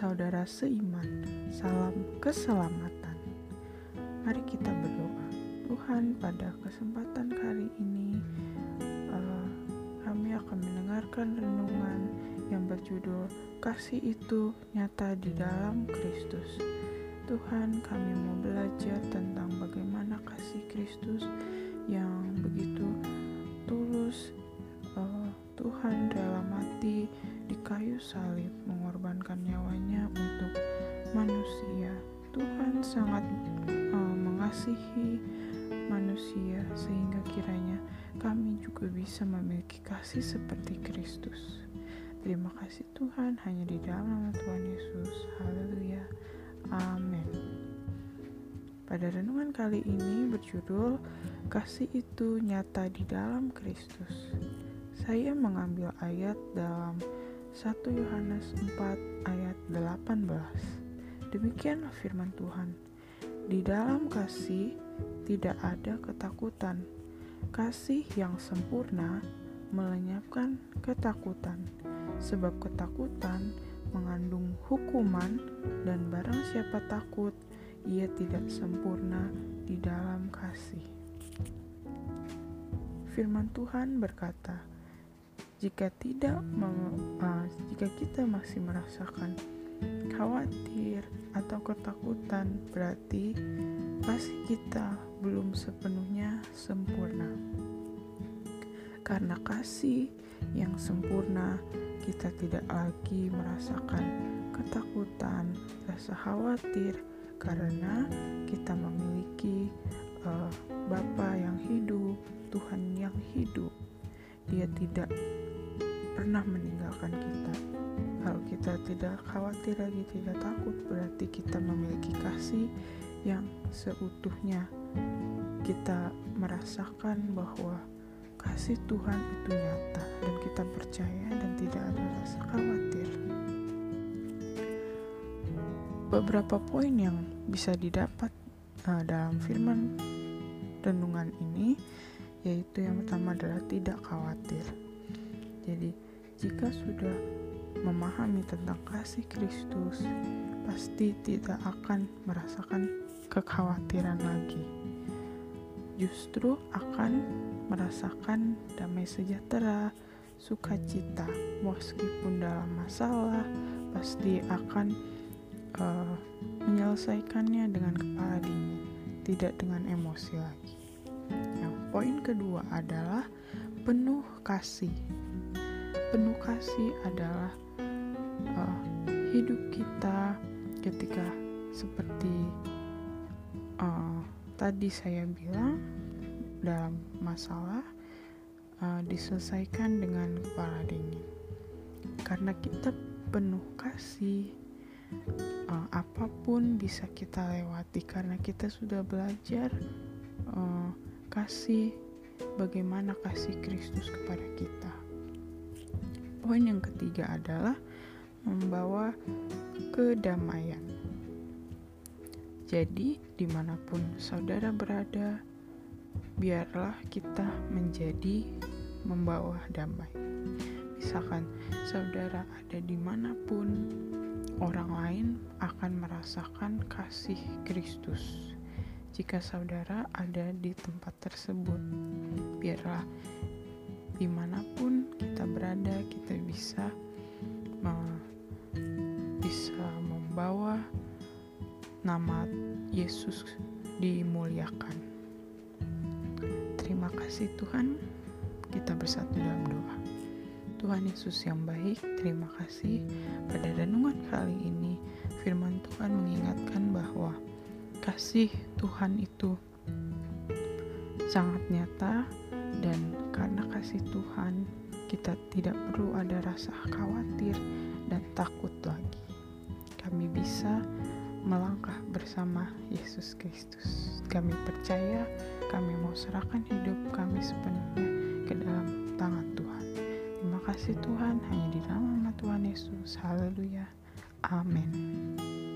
saudara seiman, salam keselamatan. Mari kita berdoa. Tuhan, pada kesempatan kali ini uh, kami akan mendengarkan renungan yang berjudul "Kasih itu nyata di dalam Kristus". Tuhan, kami mau belajar tentang bagaimana kasih Kristus yang begitu tulus. Uh, Tuhan rela mati di kayu salib, mengorbankan nyawanya untuk manusia. Tuhan sangat uh, mengasihi manusia sehingga kiranya kami juga bisa memiliki kasih seperti Kristus. Terima kasih Tuhan hanya di dalam nama Tuhan Yesus. Haleluya. Amin. Pada renungan kali ini berjudul Kasih itu nyata di dalam Kristus. Saya mengambil ayat dalam 1 Yohanes 4 ayat 18. Demikianlah firman Tuhan. Di dalam kasih tidak ada ketakutan. Kasih yang sempurna melenyapkan ketakutan, sebab ketakutan mengandung hukuman, dan barang siapa takut, ia tidak sempurna di dalam kasih. Firman Tuhan berkata, "Jika tidak, uh, jika kita masih merasakan khawatir atau ketakutan, berarti kasih kita belum sepenuhnya sempurna. Karena kasih yang sempurna, kita tidak lagi merasakan ketakutan, rasa khawatir, karena kita memiliki uh, Bapa yang hidup, Tuhan yang hidup. Dia tidak pernah meninggalkan kita. Kalau kita tidak khawatir lagi, tidak takut, berarti kita memiliki kasih yang seutuhnya kita merasakan bahwa kasih Tuhan itu nyata dan kita percaya dan tidak ada rasa khawatir. Beberapa poin yang bisa didapat uh, dalam firman renungan ini yaitu yang pertama adalah tidak khawatir. Jadi, jika sudah memahami tentang kasih Kristus, pasti tidak akan merasakan kekhawatiran lagi. Justru akan merasakan damai sejahtera, sukacita, meskipun dalam masalah, pasti akan uh, menyelesaikannya dengan kepala dingin, tidak dengan emosi lagi. Yang poin kedua adalah penuh kasih. Penuh kasih adalah uh, hidup kita ketika seperti uh, tadi saya bilang dalam masalah uh, diselesaikan dengan kepala dingin. Karena kita penuh kasih uh, apa pun bisa kita lewati. Karena kita sudah belajar uh, kasih bagaimana kasih Kristus kepada kita poin yang ketiga adalah membawa kedamaian jadi di mana pun saudara berada biarlah kita menjadi membawa damai. Misalkan saudara ada di mana pun, orang lain akan merasakan kasih Kristus. Jika saudara ada di tempat tersebut, biarlah di mana pun berada, kita bisa bisa membawa nama Yesus dimuliakan. Terima kasih Tuhan, kita bersatu dalam doa. Tuhan Yesus yang baik, terima kasih pada renungan kali ini firman Tuhan mengingatkan bahwa kasih Tuhan itu sangat nyata dan karena kasih Tuhan kita tidak perlu ada rasa khawatir dan takut lagi. Kami bisa melangkah bersama Yesus Kristus. Kami percaya, kami mau serahkan hidup kami sepenuhnya ke dalam tangan Tuhan. Terima kasih Tuhan, hanya di dalam nama Tuhan Yesus. Haleluya. Amin.